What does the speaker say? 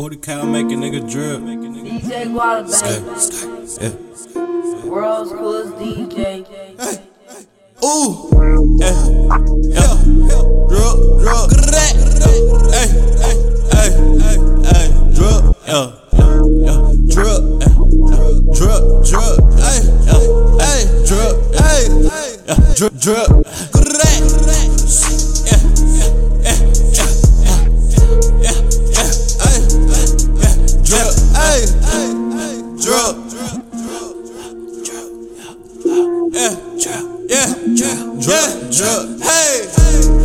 40 cal make a nigga drip. DJ Gwalla, baby. Yeah. World's coolest DJ. Hey. Ooh. Yeah. Yeah. Drip, drip. Hey, hey, hey, hey, hey. Drip. Yeah. Yeah. Drip. Drip, drip. Hey, hey, drip. Hey. Drip, drip. yeah, yeah, yeah, yeah, hey. hey.